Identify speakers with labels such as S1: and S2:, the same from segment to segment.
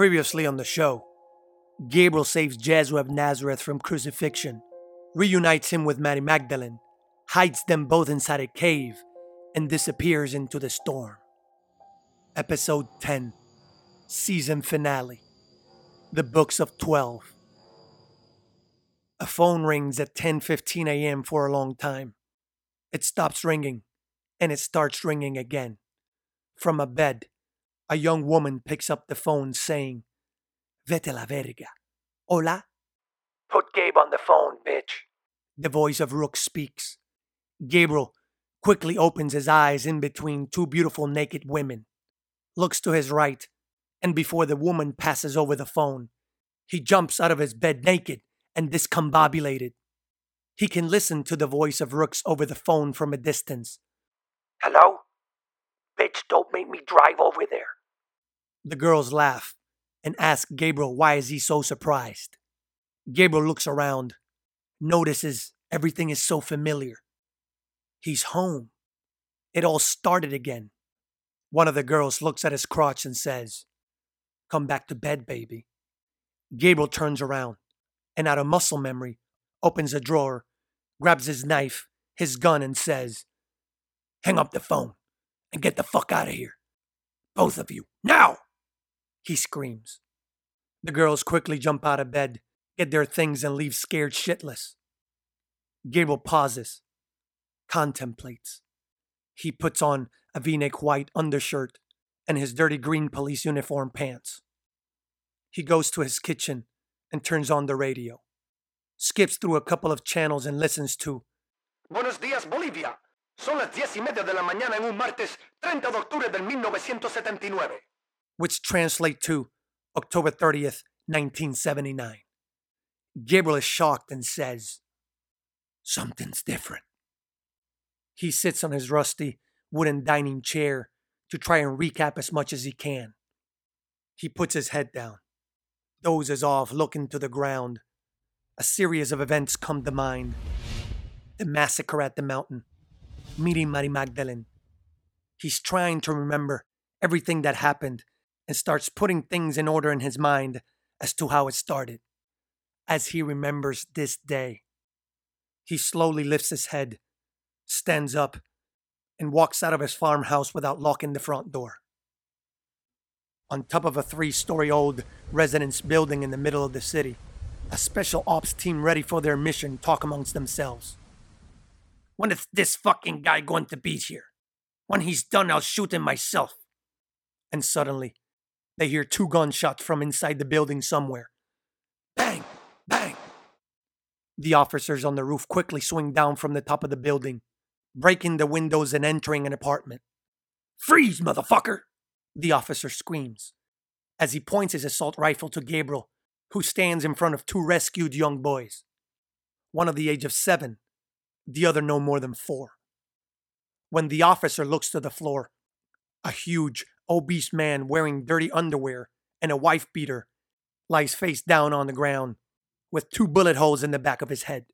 S1: Previously on the show, Gabriel saves Jesua of Nazareth from crucifixion, reunites him with Mary Magdalene, hides them both inside a cave, and disappears into the storm. Episode 10, Season Finale The Books of 12. A phone rings at 10:15 a.m. for a long time. It stops ringing, and it starts ringing again. From a bed, a young woman picks up the phone saying, Vete la verga. Hola? Put Gabe on the phone, bitch. The voice of Rook speaks. Gabriel quickly opens his eyes in between two beautiful naked women, looks to his right, and before the woman passes over the phone, he jumps out of his bed naked and discombobulated. He can listen to the voice of Rooks over the phone from a distance. Hello? Bitch, don't make me drive over there. The girls laugh and ask Gabriel why is he so surprised. Gabriel looks around, notices everything is so familiar. He's home. It all started again. One of the girls looks at his crotch and says, Come back to bed, baby. Gabriel turns around and, out of muscle memory, opens a drawer, grabs his knife, his gun, and says, Hang up the phone and get the fuck out of here. Both of you, now! He screams. The girls quickly jump out of bed, get their things, and leave scared shitless. Gabriel pauses, contemplates. He puts on a v neck white undershirt and his dirty green police uniform pants. He goes to his kitchen and turns on the radio, skips through a couple of channels and listens to
S2: Buenos días, Bolivia. Son las diez y media de la mañana en un martes 30 de octubre del 1979.
S1: Which translate to October 30th, 1979. Gabriel is shocked and says, Something's different. He sits on his rusty wooden dining chair to try and recap as much as he can. He puts his head down, dozes off, looking to the ground. A series of events come to mind the massacre at the mountain, meeting Mary Magdalene. He's trying to remember everything that happened and starts putting things in order in his mind as to how it started, as he remembers this day. He slowly lifts his head, stands up, and walks out of his farmhouse without locking the front door. On top of a three story old residence building in the middle of the city, a special ops team ready for their mission talk amongst themselves. When is this fucking guy going to be here? When he's done, I'll shoot him myself. And suddenly, they hear two gunshots from inside the building somewhere. Bang! Bang! The officers on the roof quickly swing down from the top of the building, breaking the windows and entering an apartment. Freeze, motherfucker! The officer screams as he points his assault rifle to Gabriel, who stands in front of two rescued young boys. One of the age of seven, the other no more than four. When the officer looks to the floor, a huge, obese man wearing dirty underwear and a wife beater lies face down on the ground with two bullet holes in the back of his head.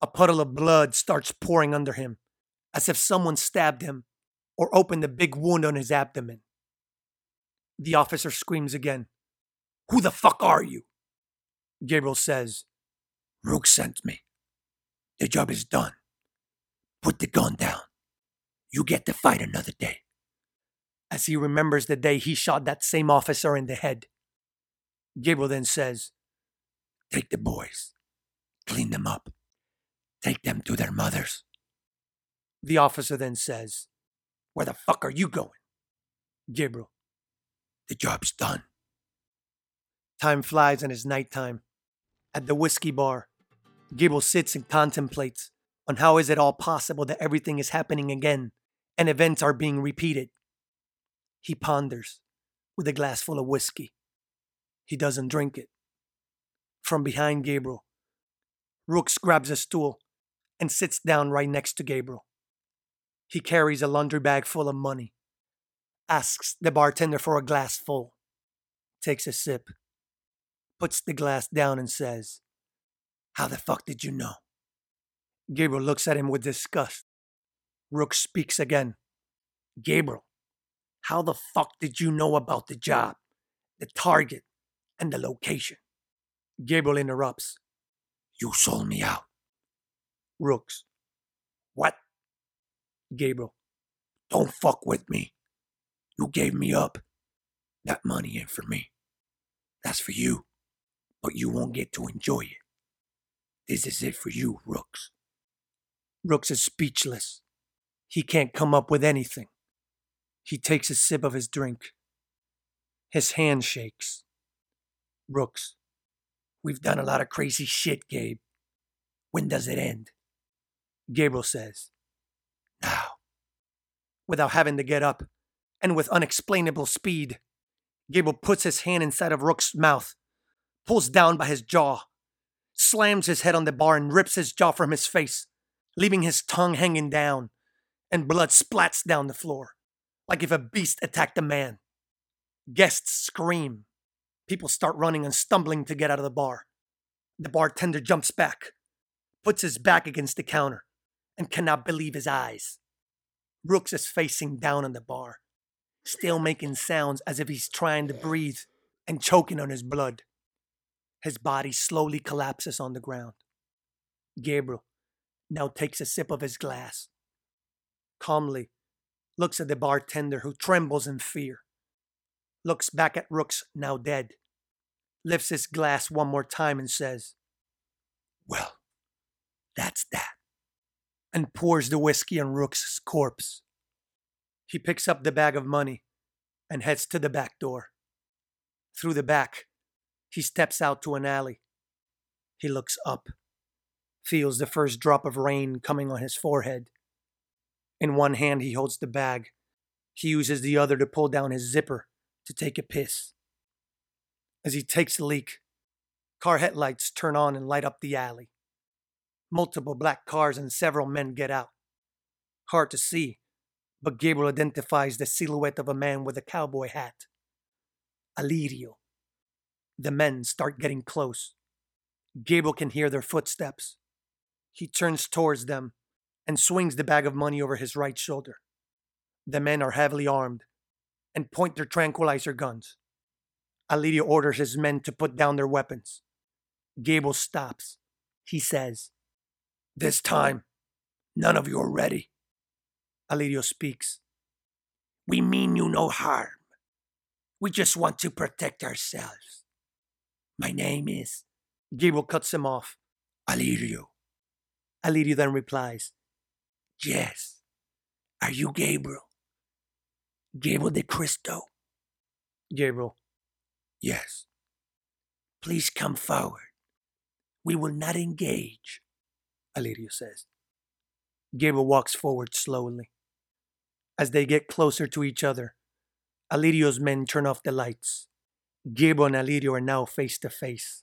S1: A puddle of blood starts pouring under him, as if someone stabbed him or opened a big wound on his abdomen. The officer screams again. Who the fuck are you? Gabriel says, Rook sent me. The job is done. Put the gun down. You get to fight another day. As he remembers the day he shot that same officer in the head, Gabriel then says, Take the boys, clean them up, take them to their mothers. The officer then says, Where the fuck are you going? Gabriel, the job's done. Time flies and it's nighttime. At the whiskey bar, Gabriel sits and contemplates on how is it all possible that everything is happening again and events are being repeated. He ponders with a glass full of whiskey. He doesn't drink it. From behind Gabriel, Rooks grabs a stool and sits down right next to Gabriel. He carries a laundry bag full of money, asks the bartender for a glass full, takes a sip, puts the glass down, and says, How the fuck did you know? Gabriel looks at him with disgust. Rook speaks again. Gabriel, how the fuck did you know about the job? the target, and the location. Gabriel interrupts. You sold me out. Rooks. What? Gabriel. Don't fuck with me. You gave me up. That money ain't for me. That's for you. But you won't get to enjoy it. This is it for you, Rooks. Rooks is speechless. He can't come up with anything. He takes a sip of his drink. His hand shakes. Rooks, we've done a lot of crazy shit, Gabe. When does it end? Gabriel says, Now. Without having to get up, and with unexplainable speed, Gabriel puts his hand inside of Rook's mouth, pulls down by his jaw, slams his head on the bar, and rips his jaw from his face, leaving his tongue hanging down, and blood splats down the floor, like if a beast attacked a man. Guests scream. People start running and stumbling to get out of the bar. The bartender jumps back, puts his back against the counter, and cannot believe his eyes. Rooks is facing down on the bar, still making sounds as if he's trying to breathe and choking on his blood. His body slowly collapses on the ground. Gabriel now takes a sip of his glass. Calmly looks at the bartender who trembles in fear. Looks back at Rooks, now dead. Lifts his glass one more time and says, Well, that's that. And pours the whiskey on Rook's corpse. He picks up the bag of money and heads to the back door. Through the back, he steps out to an alley. He looks up, feels the first drop of rain coming on his forehead. In one hand, he holds the bag. He uses the other to pull down his zipper to take a piss. As he takes a leak, car headlights turn on and light up the alley. Multiple black cars and several men get out. Hard to see, but Gabriel identifies the silhouette of a man with a cowboy hat. Alirio. The men start getting close. Gabriel can hear their footsteps. He turns towards them and swings the bag of money over his right shoulder. The men are heavily armed and point their tranquilizer guns. Alirio orders his men to put down their weapons. Gabriel stops. He says, This time, none of you are ready. Alirio speaks. We mean you no harm. We just want to protect ourselves. My name is. Gabriel cuts him off. Alirio. Alirio then replies, Yes. Are you Gabriel? Gabriel de Cristo. Gabriel. Yes. Please come forward. We will not engage, Alirio says. Gabriel walks forward slowly. As they get closer to each other, Alirio's men turn off the lights. Gabriel and Alirio are now face to face.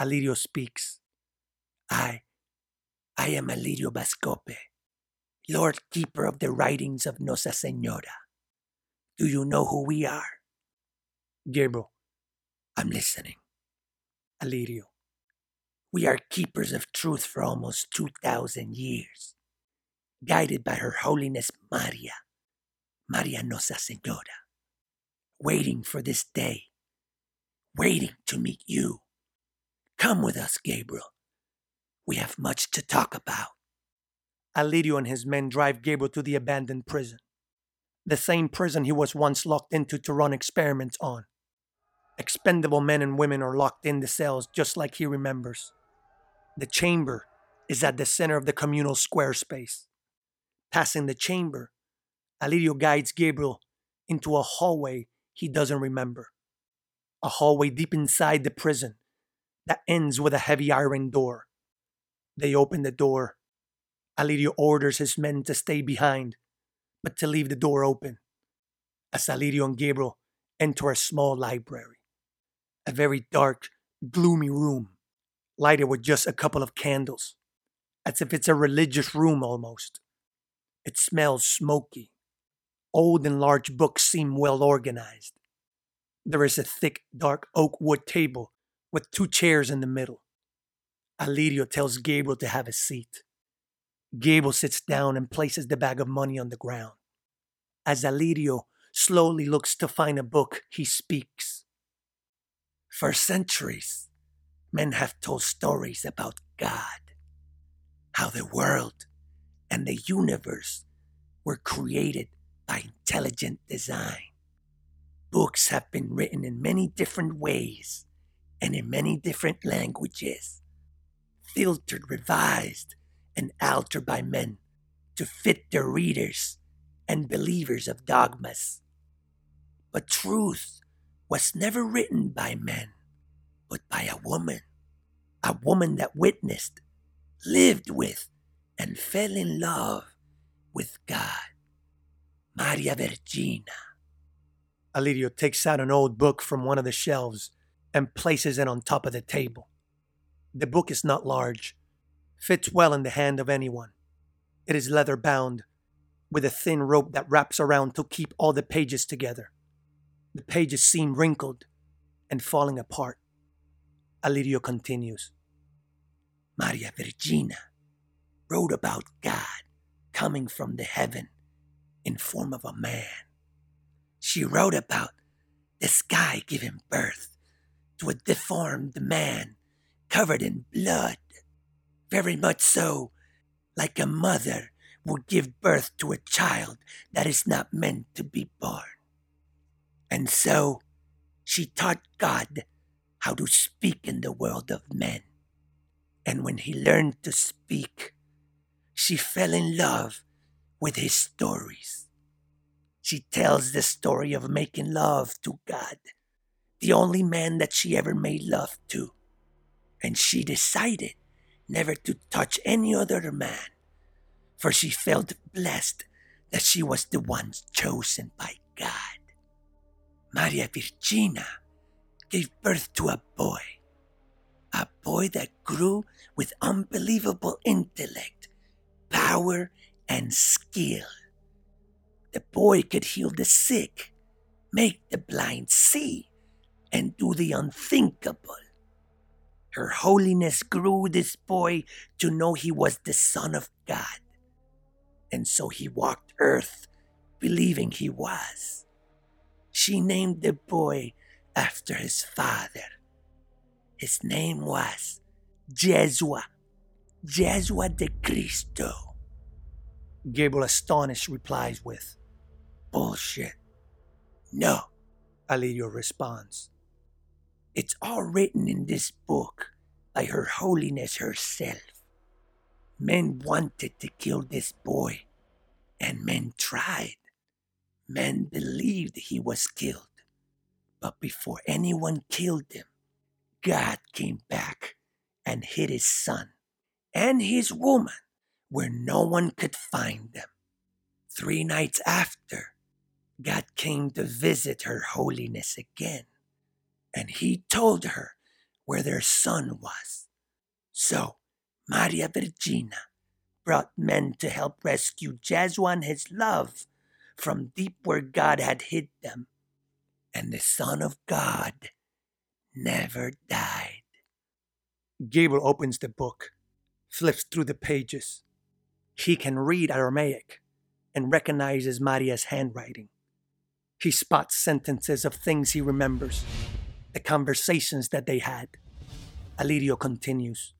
S1: Alirio speaks. I, I am Alirio Bascope, Lord Keeper of the writings of Nossa Senora. Do you know who we are? Gabriel, I'm listening. Alirio, we are keepers of truth for almost 2,000 years, guided by Her Holiness Maria, Maria Nossa Senora, waiting for this day, waiting to meet you. Come with us, Gabriel. We have much to talk about. Alirio and his men drive Gabriel to the abandoned prison, the same prison he was once locked into to run experiments on. Expendable men and women are locked in the cells just like he remembers. The chamber is at the center of the communal square space. Passing the chamber, Alirio guides Gabriel into a hallway he doesn't remember. A hallway deep inside the prison that ends with a heavy iron door. They open the door. Alirio orders his men to stay behind, but to leave the door open. As Alirio and Gabriel enter a small library, a very dark, gloomy room, lighted with just a couple of candles, as if it's a religious room almost. It smells smoky. Old and large books seem well organized. There is a thick, dark oak wood table with two chairs in the middle. Alirio tells Gabriel to have a seat. Gabriel sits down and places the bag of money on the ground. As Alirio slowly looks to find a book, he speaks. For centuries, men have told stories about God, how the world and the universe were created by intelligent design. Books have been written in many different ways and in many different languages, filtered, revised, and altered by men to fit their readers and believers of dogmas. But truth was never written by men, but by a woman, a woman that witnessed, lived with, and fell in love with God. Maria Vergina. Alirio takes out an old book from one of the shelves and places it on top of the table. The book is not large, fits well in the hand of anyone. It is leather bound, with a thin rope that wraps around to keep all the pages together. The pages seem wrinkled and falling apart. Alirio continues. Maria Vergina wrote about God coming from the heaven in form of a man. She wrote about the sky giving birth to a deformed man covered in blood, very much so like a mother would give birth to a child that is not meant to be born. And so she taught God how to speak in the world of men. And when he learned to speak, she fell in love with his stories. She tells the story of making love to God, the only man that she ever made love to. And she decided never to touch any other man, for she felt blessed that she was the one chosen by God. Maria Vergina gave birth to a boy, a boy that grew with unbelievable intellect, power, and skill. The boy could heal the sick, make the blind see, and do the unthinkable. Her holiness grew this boy to know he was the Son of God. And so he walked earth believing he was. She named the boy after his father. His name was Jesua, Jesua de Cristo. Gabriel, astonished, replies with, Bullshit. No, Alirio responds. It's all written in this book by Her Holiness herself. Men wanted to kill this boy, and men tried. Men believed he was killed. But before anyone killed him, God came back and hid his son and his woman where no one could find them. Three nights after, God came to visit Her Holiness again, and He told her where their son was. So, Maria Vergina brought men to help rescue Jesua and his love from deep where God had hid them. And the Son of God never died. Gabriel opens the book, flips through the pages, he can read Aramaic and recognizes Maria's handwriting. He spots sentences of things he remembers, the conversations that they had. Alirio continues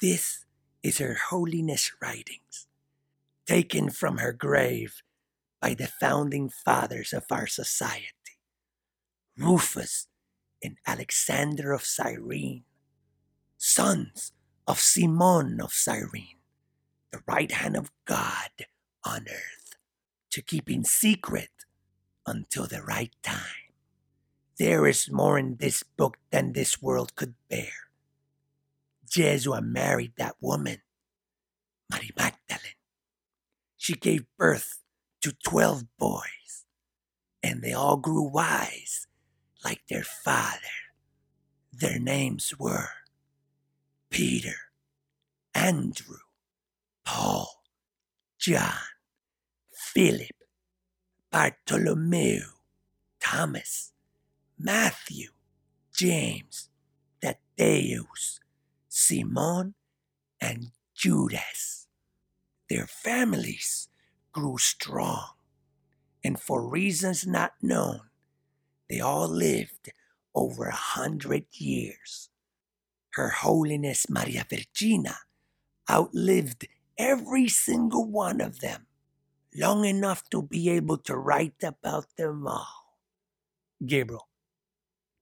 S1: This is Her Holiness writings, taken from her grave by the founding fathers of our society Rufus and Alexander of Cyrene, sons of Simon of Cyrene the right hand of God on earth, to keep in secret until the right time. There is more in this book than this world could bear. Jesua married that woman, Mary Magdalene. She gave birth to twelve boys, and they all grew wise like their father. Their names were Peter, Andrew, Paul, John, Philip, Bartholomew, Thomas, Matthew, James, Thaddeus, Simon, and Judas. Their families grew strong, and for reasons not known, they all lived over a hundred years. Her Holiness Maria Virgina outlived every single one of them, long enough to be able to write about them all. Gabriel,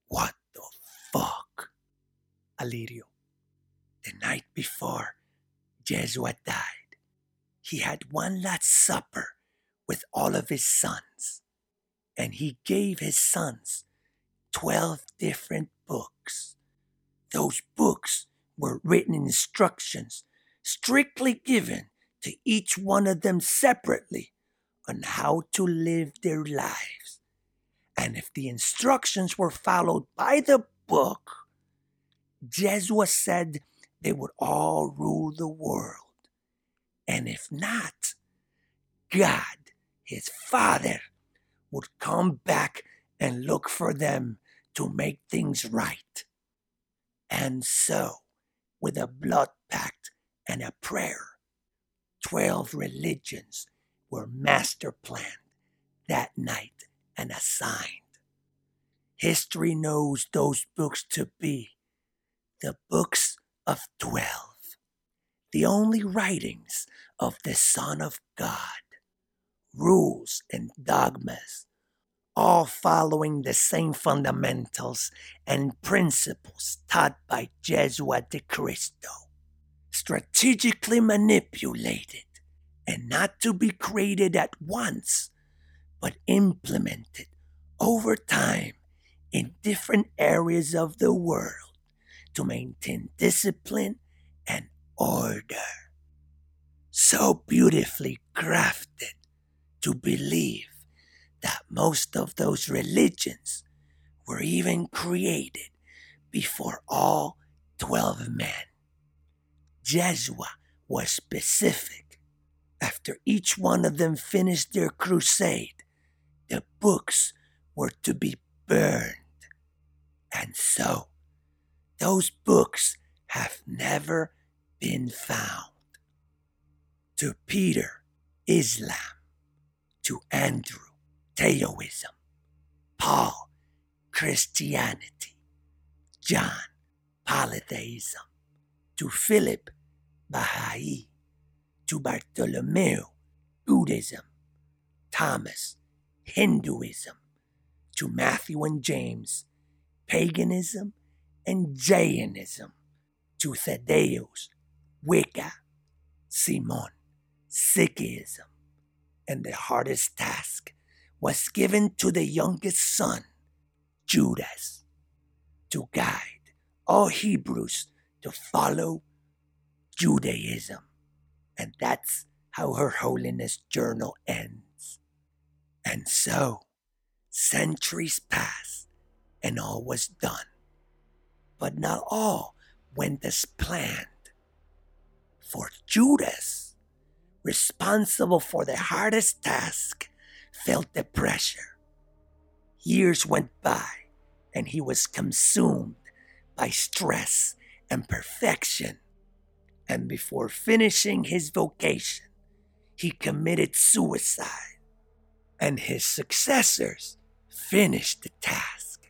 S1: what the fuck? Alirio, the night before Jesua died, he had one last supper with all of his sons, and he gave his sons 12 different books. Those books were written instructions strictly given to each one of them separately on how to live their lives. And if the instructions were followed by the book, Jesua said they would all rule the world. And if not, God, his Father, would come back and look for them to make things right. And so, with a blood pact and a prayer, 12 religions were master planned that night and assigned. History knows those books to be the books of 12, the only writings of the Son of God, rules and dogmas all following the same fundamentals and principles taught by Jesua de Cristo, strategically manipulated and not to be created at once, but implemented over time in different areas of the world to maintain discipline and order. So beautifully crafted to believe that most of those religions were even created before all 12 men. Jesua was specific. After each one of them finished their crusade, the books were to be burned. And so, those books have never been found. To Peter, Islam. To Andrew, Taoism, Paul, Christianity, John, polytheism, to Philip, Baha'i, to Bartholomew, Buddhism, Thomas, Hinduism, to Matthew and James, paganism and Jainism, to Thaddeus, Wicca, Simon, Sikhism, and the hardest task was given to the youngest son, Judas, to guide all Hebrews to follow Judaism. And that's how Her Holiness Journal ends. And so, centuries passed and all was done. But not all went as planned. For Judas, responsible for the hardest task, felt the pressure. Years went by, and he was consumed by stress and perfection. And before finishing his vocation, he committed suicide. And his successors finished the task.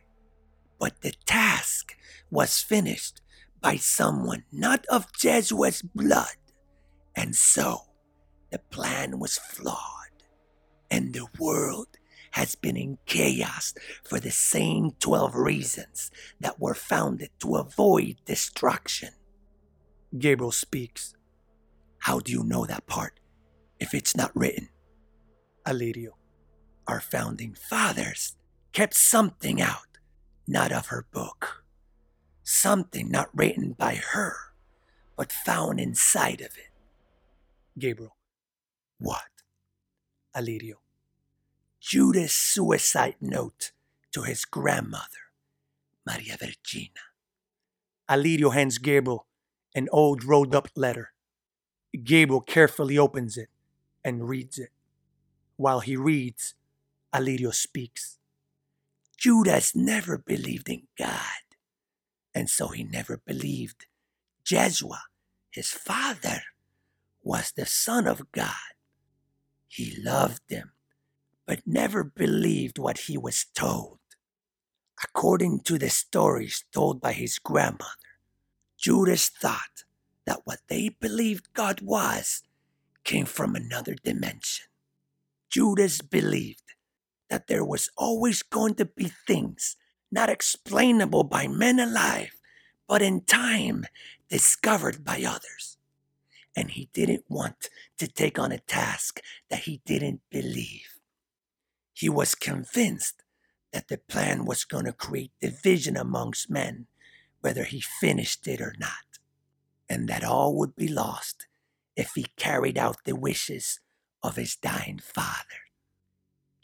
S1: But the task was finished by someone not of Jesua's blood. And so the plan was flawed and the world has been in chaos for the same 12 reasons that were founded to avoid destruction. Gabriel speaks. How do you know that part if it's not written? Alirio. Our founding fathers kept something out, not of her book. Something not written by her, but found inside of it. Gabriel. What? Alirio. Judas' suicide note to his grandmother, Maria Virgina. Alirio hands Gabriel an old rolled up letter. Gabriel carefully opens it and reads it. While he reads, Alirio speaks. Judas never believed in God, and so he never believed Jesua, his father, was the Son of God. He loved him, but never believed what he was told. According to the stories told by his grandmother, Judas thought that what they believed God was came from another dimension. Judas believed that there was always going to be things not explainable by men alive, but in time discovered by others. And he didn't want to take on a task that he didn't believe. He was convinced that the plan was going to create division amongst men, whether he finished it or not, and that all would be lost if he carried out the wishes of his dying father.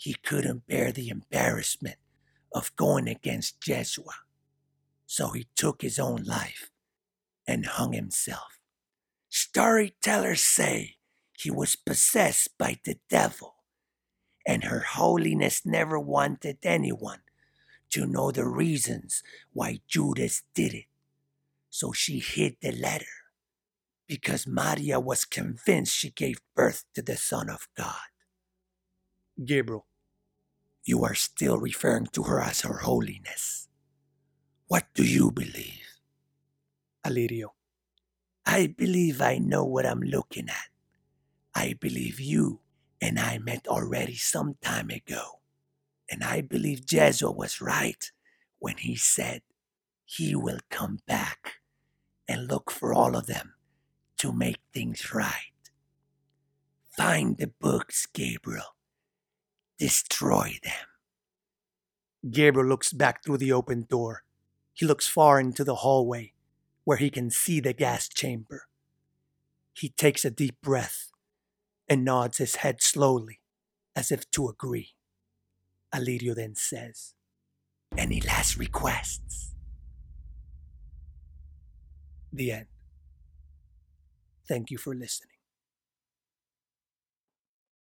S1: He couldn't bear the embarrassment of going against Jesua, so he took his own life and hung himself. Storytellers say he was possessed by the devil, and Her Holiness never wanted anyone to know the reasons why Judas did it, so she hid the letter because Maria was convinced she gave birth to the Son of God. Gabriel, you are still referring to her as Her Holiness. What do you believe? Alirio, I believe I know what I'm looking at. I believe you and I met already some time ago. And I believe Jesua was right when he said he will come back and look for all of them to make things right. Find the books, Gabriel. Destroy them. Gabriel looks back through the open door. He looks far into the hallway where he can see the gas chamber. He takes a deep breath and nods his head slowly as if to agree. Alirio then says, Any last requests? The end. Thank you for listening.